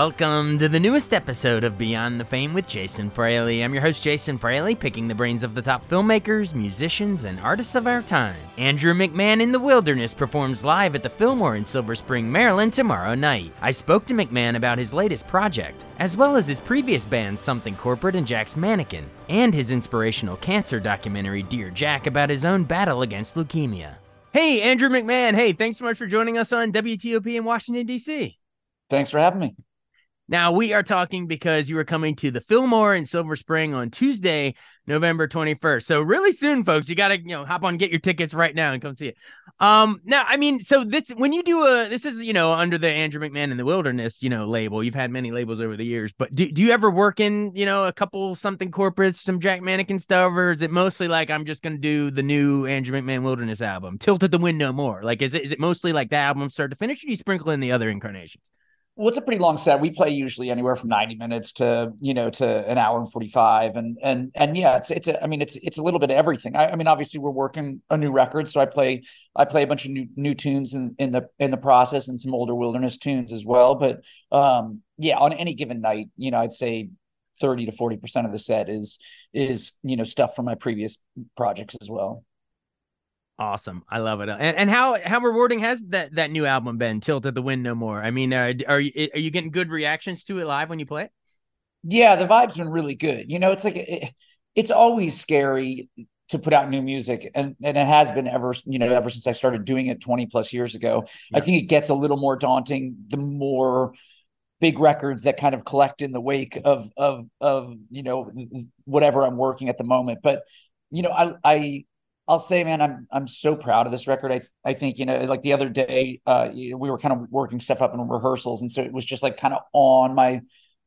Welcome to the newest episode of Beyond the Fame with Jason Fraley. I'm your host, Jason Fraley, picking the brains of the top filmmakers, musicians, and artists of our time. Andrew McMahon in the Wilderness performs live at the Fillmore in Silver Spring, Maryland tomorrow night. I spoke to McMahon about his latest project, as well as his previous bands Something Corporate and Jack's Mannequin, and his inspirational cancer documentary Dear Jack about his own battle against leukemia. Hey, Andrew McMahon. Hey, thanks so much for joining us on WTOP in Washington, D.C. Thanks for having me. Now, we are talking because you are coming to the Fillmore in Silver Spring on Tuesday, November 21st. So, really soon, folks, you got to, you know, hop on, get your tickets right now and come see it. Um, now, I mean, so this, when you do a, this is, you know, under the Andrew McMahon in the Wilderness, you know, label, you've had many labels over the years, but do, do you ever work in, you know, a couple something corporates, some Jack Mannequin stuff, or is it mostly like, I'm just going to do the new Andrew McMahon Wilderness album, Tilt at the Wind No More? Like, is it, is it mostly like the album start to finish, or do you sprinkle in the other incarnations? Well, it's a pretty long set. We play usually anywhere from 90 minutes to, you know, to an hour and 45. And, and, and yeah, it's, it's, a, I mean, it's, it's a little bit of everything. I, I, mean, obviously we're working a new record. So I play, I play a bunch of new, new tunes in, in the, in the process and some older wilderness tunes as well. But, um, yeah, on any given night, you know, I'd say 30 to 40% of the set is, is, you know, stuff from my previous projects as well. Awesome, I love it. And, and how how rewarding has that that new album been? Tilt at the Wind No More. I mean, uh, are you are you getting good reactions to it live when you play it? Yeah, the vibe's been really good. You know, it's like it, it's always scary to put out new music and, and it has been ever you know ever since i started doing it 20 plus years ago yeah. i think it gets a little more daunting the more big records that kind of collect in the wake of of of you know whatever i'm working at the moment but you know i i I'll say, man, I'm I'm so proud of this record. I I think you know, like the other day, uh, we were kind of working stuff up in rehearsals, and so it was just like kind of on my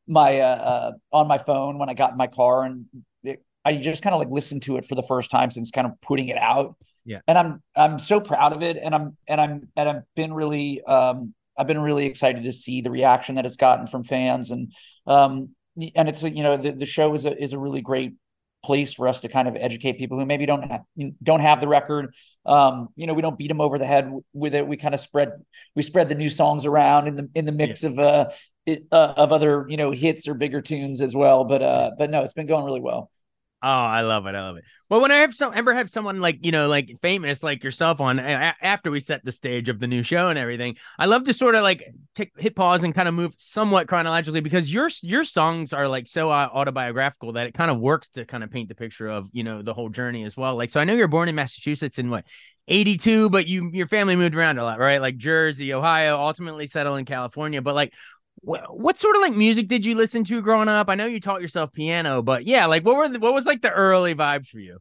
my uh, uh on my phone when I got in my car, and it, I just kind of like listened to it for the first time since kind of putting it out. Yeah, and I'm I'm so proud of it, and I'm and I'm and I've been really um I've been really excited to see the reaction that it's gotten from fans, and um and it's you know the the show is a is a really great place for us to kind of educate people who maybe don't have don't have the record. Um, you know, we don't beat them over the head with it. We kind of spread we spread the new songs around in the in the mix yeah. of uh, it, uh, of other you know hits or bigger tunes as well. But uh, but no, it's been going really well. Oh, I love it. I love it. Well, when I have some ever have someone like, you know, like famous like yourself on a- after we set the stage of the new show and everything, I love to sort of like take, hit pause and kind of move somewhat chronologically because your your songs are like so uh, autobiographical that it kind of works to kind of paint the picture of, you know, the whole journey as well. Like so I know you're born in Massachusetts in what 82, but you your family moved around a lot, right? Like Jersey, Ohio, ultimately settle in California. But like what, what sort of like music did you listen to growing up? I know you taught yourself piano, but yeah, like what were the, what was like the early vibes for you?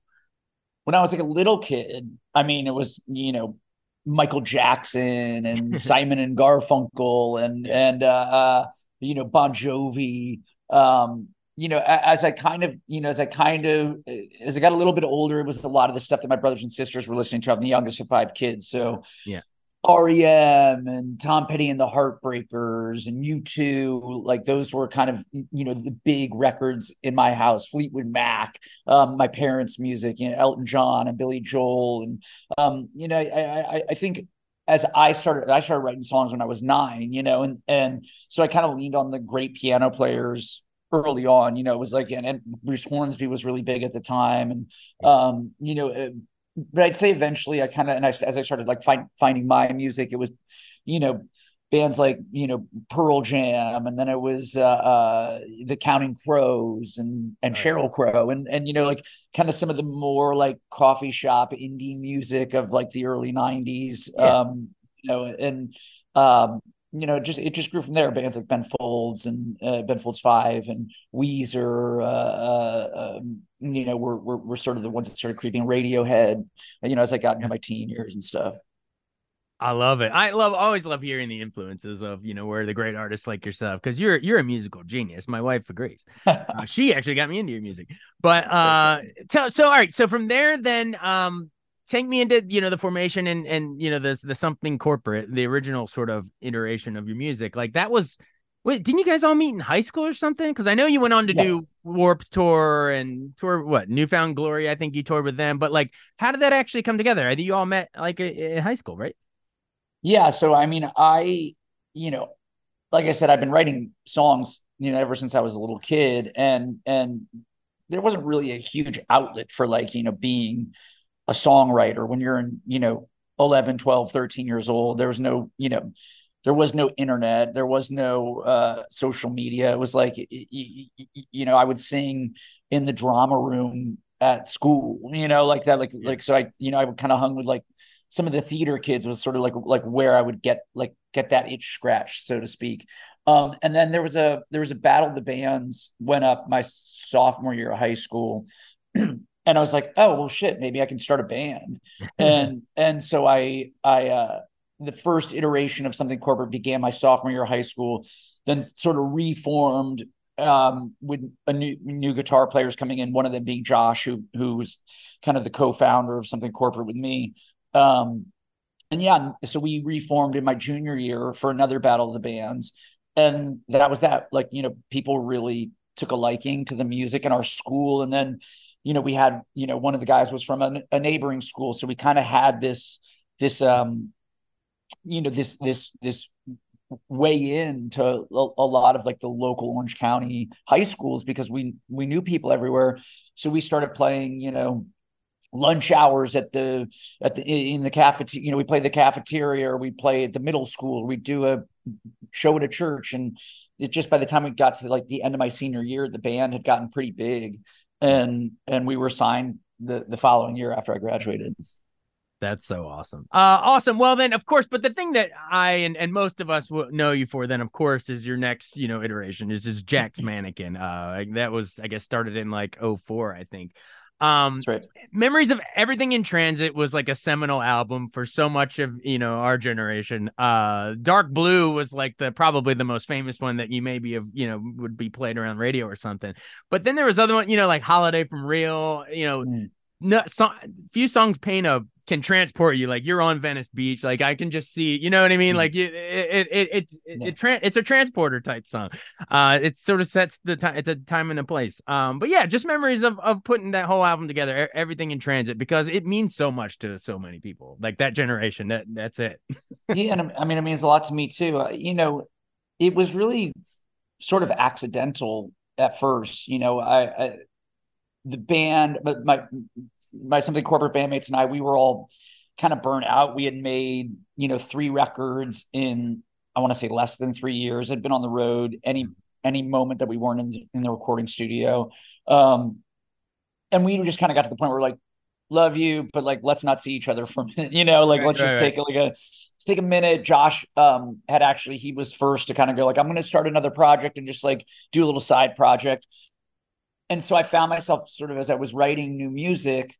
When I was like a little kid, I mean, it was you know Michael Jackson and Simon and Garfunkel and and uh, uh, you know Bon Jovi. Um, you know, as I kind of, you know, as I kind of, as I got a little bit older, it was a lot of the stuff that my brothers and sisters were listening to. I'm the youngest of five kids, so yeah, REM and Tom Petty and the Heartbreakers and U2, like those were kind of you know the big records in my house. Fleetwood Mac, um, my parents' music, you know Elton John and Billy Joel, and um, you know I, I I think as I started I started writing songs when I was nine, you know, and and so I kind of leaned on the great piano players early on. You know, it was like and, and Bruce Hornsby was really big at the time, and um, you know but I'd say eventually I kind of and I, as I started like find, finding my music, it was, you know, bands like you know Pearl Jam, and then it was uh, uh the Counting Crows and and Sheryl Crow, and and you know like kind of some of the more like coffee shop indie music of like the early '90s. Yeah. Um, you know, and um, you know, just it just grew from there. Bands like Ben Folds and uh, Ben Folds Five and Weezer, uh, uh, um, you know, were, were were sort of the ones that started creeping. Radiohead, you know, as I got into my teen years and stuff. I love it. I love always love hearing the influences of you know where the great artists like yourself because you're you're a musical genius. My wife agrees. uh, she actually got me into your music. But uh, so so all right. So from there, then um, take me into you know the formation and and you know the the something corporate, the original sort of iteration of your music. Like that was. Wait, didn't you guys all meet in high school or something? Because I know you went on to yeah. do Warped Tour and tour what New Found Glory. I think you toured with them. But like, how did that actually come together? I think you all met like in high school, right? Yeah. So, I mean, I, you know, like I said, I've been writing songs, you know, ever since I was a little kid. And, and there wasn't really a huge outlet for like, you know, being a songwriter when you're in, you know, 11, 12, 13 years old. There was no, you know, there was no internet there was no uh, social media it was like you, you know i would sing in the drama room at school you know like that like like so i you know i would kind of hung with like some of the theater kids was sort of like like where I would get like get that itch scratched, so to speak. Um, and then there was a there was a battle of the bands went up my sophomore year of high school. and I was like, oh well shit, maybe I can start a band. and and so I I uh the first iteration of something corporate began my sophomore year of high school, then sort of reformed um, with a new new guitar players coming in, one of them being Josh, who who was kind of the co-founder of something corporate with me. Um, and yeah, so we reformed in my junior year for another battle of the bands. And that was that. Like, you know, people really took a liking to the music in our school. And then, you know, we had, you know, one of the guys was from a, a neighboring school. So we kind of had this, this, um, you know, this, this, this way into a, a, lot of like the local Orange County high schools because we we knew people everywhere. So we started playing, you know, lunch hours at the at the in the cafeteria you know we play the cafeteria or we play at the middle school we do a show at a church and it just by the time we got to like the end of my senior year the band had gotten pretty big and and we were signed the the following year after i graduated that's so awesome. Uh, awesome. Well, then, of course, but the thing that I and, and most of us will know you for, then, of course, is your next, you know, iteration is is Jack's Mannequin. Uh, that was, I guess, started in like 04, I think. Um, That's right. Memories of Everything in Transit was like a seminal album for so much of you know our generation. Uh, Dark Blue was like the probably the most famous one that you maybe have you know would be played around radio or something. But then there was other one, you know, like Holiday from Real. You know, mm. no, so, few songs paint a can transport you like you're on Venice Beach like I can just see you know what I mean? Mm-hmm. like it it it it, it, yeah. it tra- it's a transporter type song. Uh it sort of sets the time it's a time and a place. Um but yeah just memories of of putting that whole album together everything in transit because it means so much to so many people like that generation that that's it. Yeah and I mean it means a lot to me too. Uh, you know it was really sort of accidental at first you know I, I the band but my my something corporate bandmates and I, we were all kind of burnt out. We had made, you know, three records in, I want to say less than three years, had been on the road any, any moment that we weren't in, in the recording studio. Um, and we just kind of got to the point where like, love you, but like, let's not see each other for a minute, you know, like, right, let's right, just right. take like a, let's take a minute. Josh, um, had actually, he was first to kind of go like, I'm going to start another project and just like do a little side project. And so I found myself sort of as I was writing new music,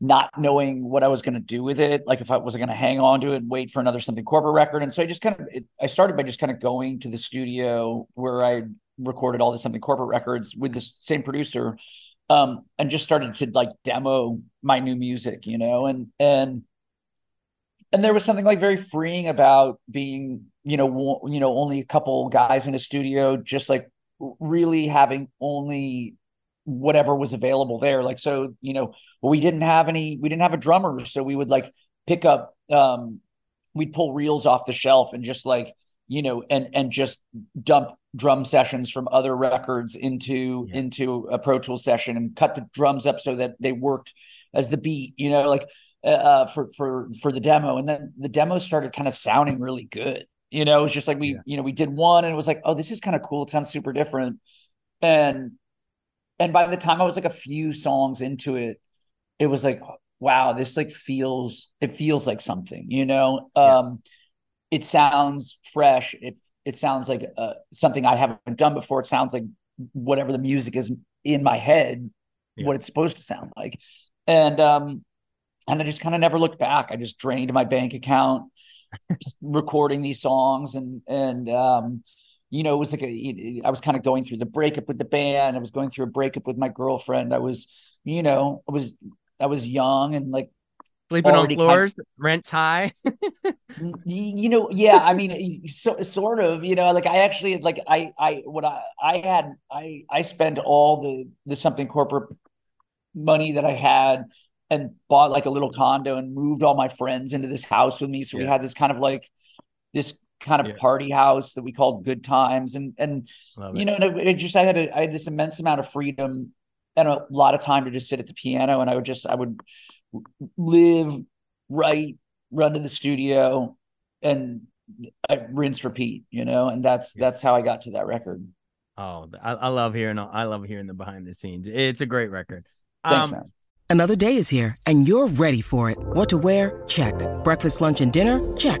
not knowing what I was going to do with it, like if I was going to hang on to it, and wait for another something corporate record. And so I just kind of, it, I started by just kind of going to the studio where I recorded all the something corporate records with the same producer, um, and just started to like demo my new music, you know, and and and there was something like very freeing about being, you know, you know, only a couple guys in a studio, just like really having only whatever was available there. Like, so, you know, we didn't have any, we didn't have a drummer. So we would like pick up, um, we'd pull reels off the shelf and just like, you know, and, and just dump drum sessions from other records into, yeah. into a Pro Tool session and cut the drums up so that they worked as the beat, you know, like, uh, uh for, for, for the demo. And then the demo started kind of sounding really good. You know, it was just like we, yeah. you know, we did one and it was like, oh, this is kind of cool. It sounds super different. And and by the time I was like a few songs into it, it was like, wow, this like feels it feels like something, you know. Um it sounds fresh. It it sounds like uh, something I haven't done before. It sounds like whatever the music is in my head, yeah. what it's supposed to sound like. And um and I just kind of never looked back. I just drained my bank account recording these songs and and um you know, it was like a, I was kind of going through the breakup with the band. I was going through a breakup with my girlfriend. I was, you know, I was, I was young and like sleeping on floors, kind of, rents high. Mm, you know, yeah. I mean, so, sort of. You know, like I actually like I I what I I had I I spent all the the something corporate money that I had and bought like a little condo and moved all my friends into this house with me. So yeah. we had this kind of like this kind of yeah. party house that we called good times. And and Love you it. know and it, just i had a, I had this immense amount of freedom and a lot of time to just sit at the piano. And i would just i would live write run to the studio and I rinse repeat you know and that's yeah. that's how i got to that record. Oh I, I, love hearing i love hearing the behind the scenes. It's a great record. Thanks um, man. Another day is here and you're ready for it. What to wear? Check. Breakfast lunch and dinner? Check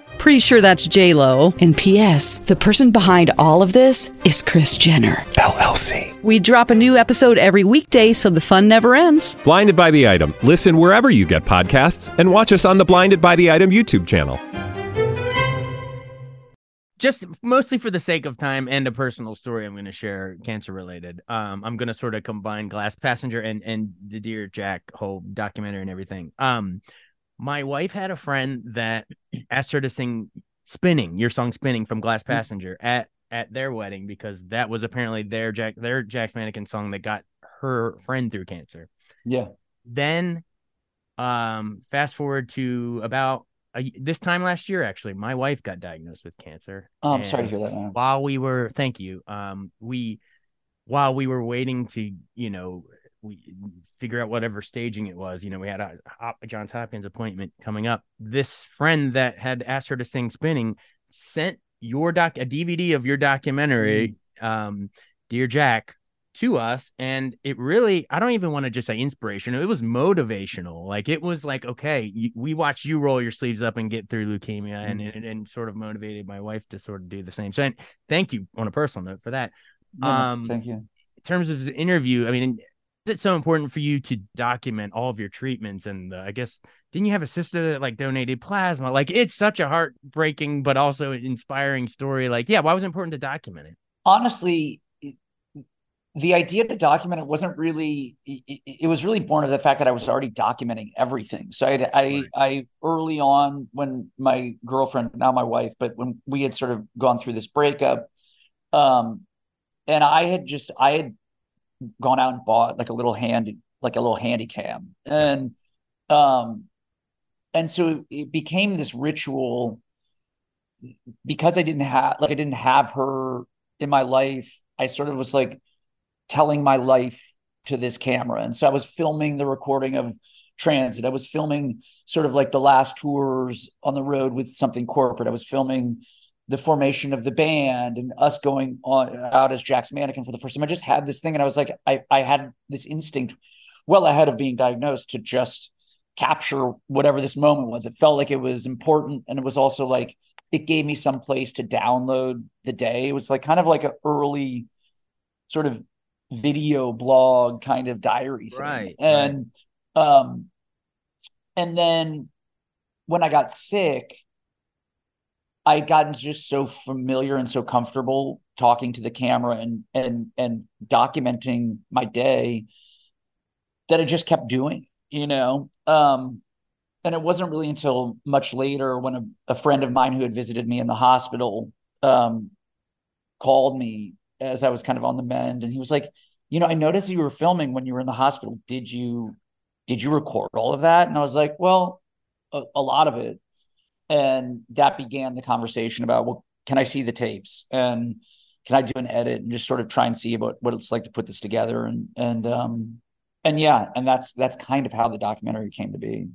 Pretty sure that's J Lo. And P.S. The person behind all of this is Kris Jenner LLC. We drop a new episode every weekday, so the fun never ends. Blinded by the item. Listen wherever you get podcasts, and watch us on the Blinded by the Item YouTube channel. Just mostly for the sake of time and a personal story, I'm going to share cancer related. Um, I'm going to sort of combine Glass Passenger and and the Dear Jack whole documentary and everything. Um, my wife had a friend that asked her to sing spinning your song spinning from glass mm-hmm. passenger at at their wedding because that was apparently their jack their jack's mannequin song that got her friend through cancer yeah then um fast forward to about a, this time last year actually my wife got diagnosed with cancer oh i'm sorry to hear that man. while we were thank you um we while we were waiting to you know we figure out whatever staging it was. You know, we had a, a Johns Hopkins appointment coming up. This friend that had asked her to sing spinning sent your doc a DVD of your documentary, mm. um, Dear Jack, to us. And it really, I don't even want to just say inspirational. It was motivational. Like it was like, okay, we watched you roll your sleeves up and get through leukemia mm. and, and, and sort of motivated my wife to sort of do the same. So and thank you on a personal note for that. um, thank you. In terms of the interview, I mean, is it so important for you to document all of your treatments and i guess didn't you have a sister that like donated plasma? Like it's such a heartbreaking but also inspiring story. Like yeah why was it important to document it? Honestly the idea to document it wasn't really it, it, was really born of the fact that i was already documenting everything. So i i, right. I early on when my girlfriend now my wife but when we had sort of gone through this breakup um and i had just i had gone out and bought like a little hand like a little handy cam. And um and so it became this ritual because I didn't have like I didn't have her in my life I sort of was like telling my life to this camera. And so I was filming the recording of transit. I was filming sort of like the last tours on the road with something corporate. I was filming the formation of the band and us going on out as Jack's mannequin for the first time. I just had this thing, and I was like, I I had this instinct well ahead of being diagnosed to just capture whatever this moment was. It felt like it was important, and it was also like it gave me some place to download the day. It was like kind of like an early sort of video blog kind of diary thing. Right. And right. um and then when I got sick, I had gotten just so familiar and so comfortable talking to the camera and and and documenting my day that I just kept doing, you know. Um and it wasn't really until much later when a, a friend of mine who had visited me in the hospital um, called me as I was kind of on the mend, and he was like, "You know, I noticed you were filming when you were in the hospital. Did you did you record all of that?" And I was like, "Well, a, a lot of it." And that began the conversation about, "Well, can I see the tapes?" and can I do an edit and just sort of try and see what what it's like to put this together and and um and yeah and that's that's kind of how the documentary came to be.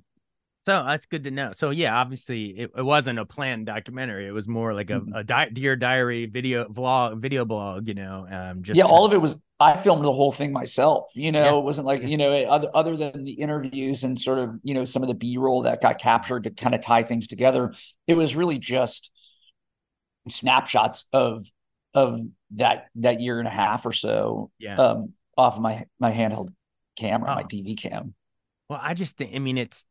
So that's good to know. So yeah, obviously it, it wasn't a planned documentary. It was more like a, mm-hmm. a di- dear diary video vlog, video blog. You know, um, just yeah, all of it was. I filmed the whole thing myself. You know, yeah. it wasn't like you know other other than the interviews and sort of you know some of the B roll that got captured to kind of tie things together. It was really just snapshots of of that that year and a half or so. Yeah. Um, off of my my handheld camera, oh. my DV cam. Well, I just think. I mean, it's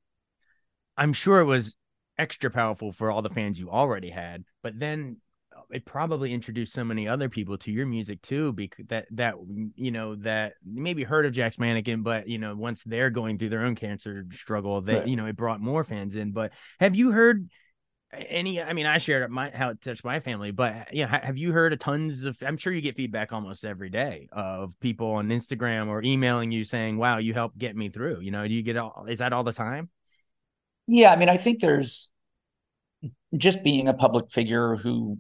I'm sure it was extra powerful for all the fans you already had, but then uh, it probably introduced so many other people to your music too because that that you know that maybe heard of Jack's Mannequin but you know once they're going through their own cancer struggle that right. you know it brought more fans in but have you heard any i mean i shared my how it touched my family but you know have you heard of tons of i'm sure you get feedback almost every day of people on instagram or emailing you saying wow you helped get me through you know do you get all is that all the time yeah, I mean, I think there's just being a public figure who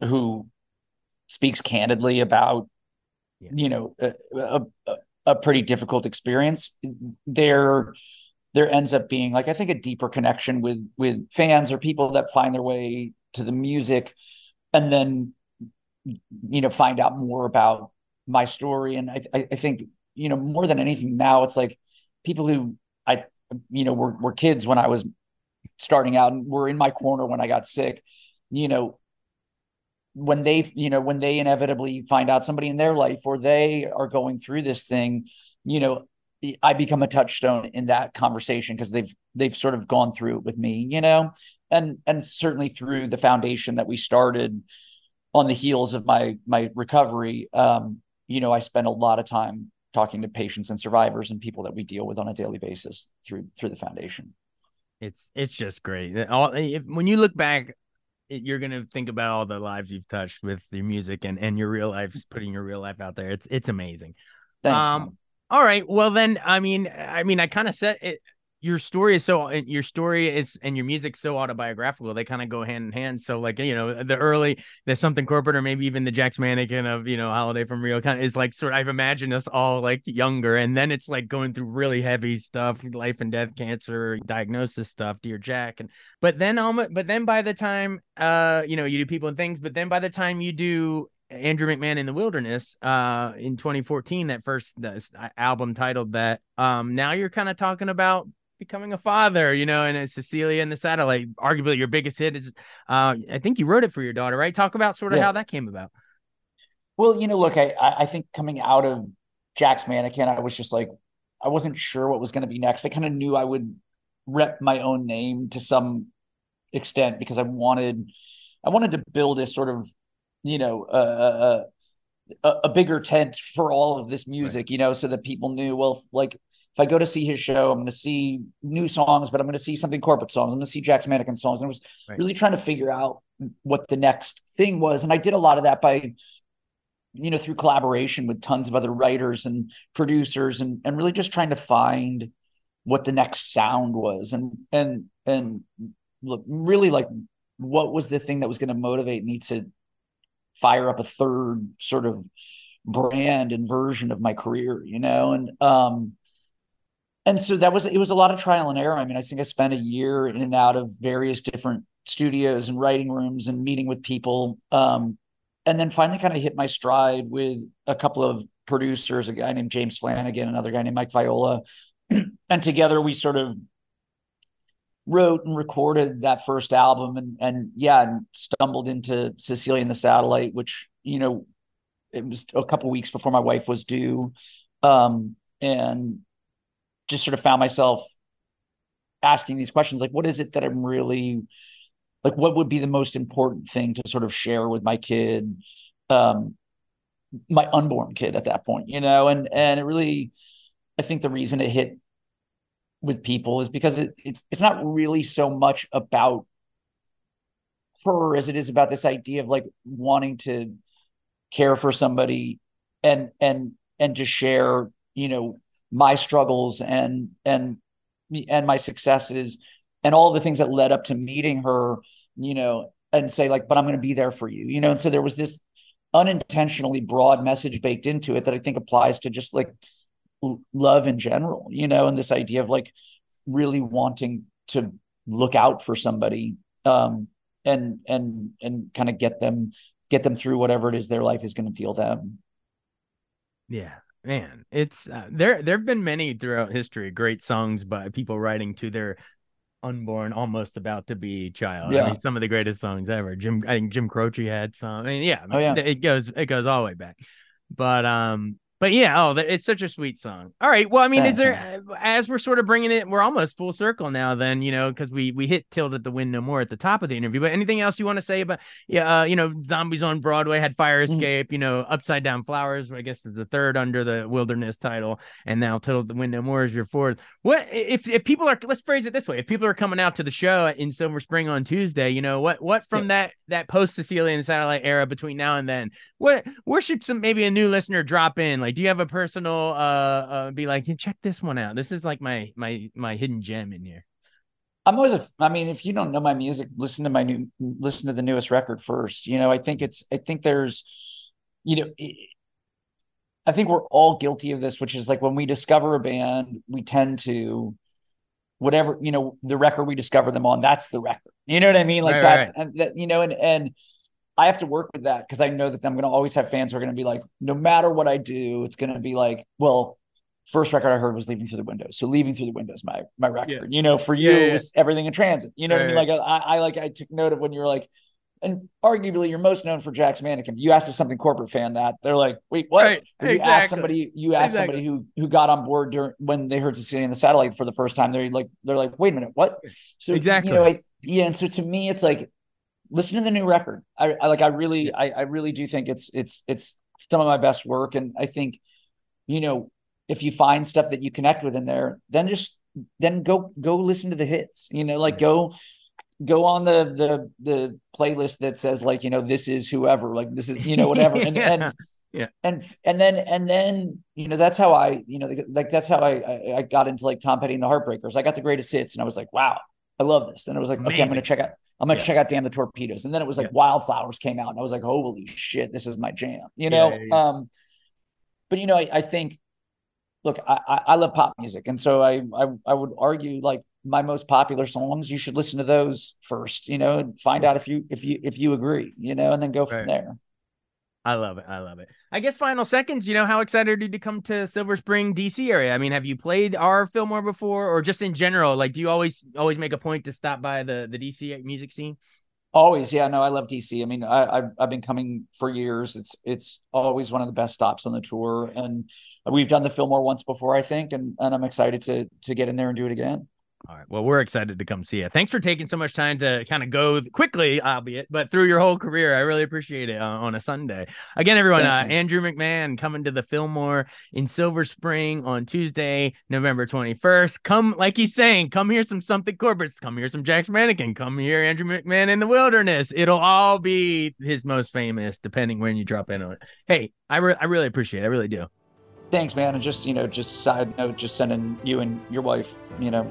who speaks candidly about yeah. you know a, a, a pretty difficult experience there there ends up being like i think a deeper connection with with fans or people that find their way to the music and then you know find out more about my story and i i think you know more than anything now it's like people who i you know, were, were kids when I was starting out and were in my corner when I got sick, you know, when they, you know, when they inevitably find out somebody in their life or they are going through this thing, you know, I become a touchstone in that conversation because they've they've sort of gone through it with me, you know, and and certainly through the foundation that we started on the heels of my my recovery. Um, you know, I spent a lot of time talking to patients and survivors and people that we deal with on a daily basis through through the foundation. It's it's just great. All if, when you look back, you're gonna think about all the lives you've touched with your music and and your real life, putting your real life out there. It's it's amazing. Thanks. Um, all right. Well, then, I mean, I mean, I kind of said it your story is so your story is and your music's so autobiographical they kind of go hand in hand. So like you know the early there's something corporate or maybe even the jack's mannequin of you know holiday from real kind of is like sort of i've imagined us all like younger. And then it's like going through really heavy stuff life and death cancer diagnosis stuff dear jack. And but then um but then by the time uh you know you do people and things but then by the time you do Andrew McMahon in the Wilderness uh in 2014 that first the album titled that um now you're kind of talking about becoming a father, you know, and Cecilia and the satellite, arguably your biggest hit is uh I think you wrote it for your daughter, right? Talk about sort of yeah. how that came about. Well, you know, look, I I think coming out of Jack's Mannequin, I was just like I wasn't sure what was going to be next. I kind of knew I would rep my own name to some extent because I wanted I wanted to build a sort of, you know, a, a, a bigger tent for all of this music, right. you know, so that people knew, well, like if I go to see his show, I'm going to see new songs, but I'm going to see something corporate songs. I'm going to see Jack's Mannequin songs. And I was right. really trying to figure out what the next thing was. And I did a lot of that by, you know, through collaboration with tons of other writers and producers and, and really just trying to find what the next sound was. And, and, and look, really like what was the thing that was going to motivate me to fire up a third sort of brand and version of my career, you know? And, um, and so that was it was a lot of trial and error. I mean, I think I spent a year in and out of various different studios and writing rooms and meeting with people. Um, and then finally kind of hit my stride with a couple of producers, a guy named James Flanagan, another guy named Mike Viola. and together we sort of wrote and recorded that first album and and yeah, and stumbled into Cecilia and the Satellite, which, you know, it was a couple weeks before my wife was due. Um, and just sort of found myself asking these questions like what is it that i'm really like what would be the most important thing to sort of share with my kid um my unborn kid at that point you know and and it really i think the reason it hit with people is because it, it's it's not really so much about her as it is about this idea of like wanting to care for somebody and and and to share you know my struggles and and and my successes and all the things that led up to meeting her you know and say like but i'm going to be there for you you know? And so there was this unintentionally broad message baked into it that i think applies to just like love in general you know and this idea of like really wanting to look out for somebody um and and and kind of get them get them through whatever it is their life is going to deal them. Yeah man it's uh, there there have been many throughout history great songs by people writing to their unborn almost about to be child. Yeah. i mean some of the greatest songs ever. Jim i think jim croce had some. I mean yeah, oh, yeah. it goes it goes all the way back. But um but yeah, oh, it's such a sweet song. All right, well, I mean, is there as we're sort of bringing it, we're almost full circle now. Then you know, because we we hit tilt at the wind no more at the top of the interview. But anything else you want to say about yeah, uh, you know, zombies on Broadway had Fire mm. Escape, mm. you know, Upside Down Flowers, I guess is the third under the Wilderness title, and now Tilt at the Wind no more is your fourth. What if if people are let's phrase it this way: if people are coming out to the show in Silver Spring on Tuesday, you know what what from yeah. that that post Cecilia and Satellite era between now and then, what where should some maybe a new listener drop in? Like, do you have a personal uh, uh be like, check this one out. This is like my my my hidden gem in here. I'm always a, I mean, if you don't know my music, listen to my new listen to the newest record first. You know, I think it's I think there's you know I think we're all guilty of this, which is like when we discover a band, we tend to whatever, you know, the record we discover them on, that's the record. You know what I mean? Like right, that's right. and that, you know, and and I have to work with that because I know that I'm going to always have fans who are going to be like, no matter what I do, it's going to be like, well, first record I heard was Leaving Through the Windows. So Leaving Through the Windows, my my record. Yeah. You know, for you, yeah, yeah. it was everything in transit. You know what I mean? Like I, I like I took note of when you were like, and arguably you're most known for Jack's Mannequin. You asked something corporate fan that they're like, wait, what? Right. You exactly. asked somebody, you asked exactly. somebody who who got on board during when they heard Cecilia and the Satellite for the first time. They're like, they're like, wait a minute, what? So exactly, you know, I, yeah. And so to me, it's like listen to the new record. I, I like I really I, I really do think it's it's it's some of my best work. And I think, you know, if you find stuff that you connect with in there, then just then go go listen to the hits. You know, like go go on the the the playlist that says like, you know, this is whoever, like this is, you know, whatever. And yeah. and yeah. And and then and then you know that's how I you know like that's how I, I, I got into like Tom Petty and the Heartbreakers. I got the greatest hits and I was like, wow, I love this. And I was like, Amazing. okay, I'm gonna check out I'm gonna yeah. check out Damn the Torpedoes. And then it was like yeah. Wildflowers came out, and I was like, holy shit, this is my jam. You know? Um, but you know, I, I think look, I, I love pop music. And so I, I I would argue like my most popular songs, you should listen to those first, you know, and find out if you if you if you agree, you know, and then go from right. there. I love it. I love it. I guess final seconds, you know, how excited are you to come to Silver Spring, DC area? I mean, have you played our Fillmore before or just in general? Like, do you always always make a point to stop by the, the DC music scene? Always, yeah. No, I love DC. I mean, I, I've I've been coming for years. It's it's always one of the best stops on the tour, and we've done the Fillmore once before, I think, and and I'm excited to to get in there and do it again. All right. Well, we're excited to come see you. Thanks for taking so much time to kind of go quickly, albeit, but through your whole career. I really appreciate it uh, on a Sunday. Again, everyone, Thanks, uh, Andrew McMahon coming to the Fillmore in Silver Spring on Tuesday, November 21st. Come, like he's saying, come hear some something corporates, come hear some Jack's Mannequin, come hear Andrew McMahon in the wilderness. It'll all be his most famous, depending when you drop in on it. Hey, I, re- I really appreciate it. I really do. Thanks, man. And just, you know, just side note, just sending you and your wife, you know,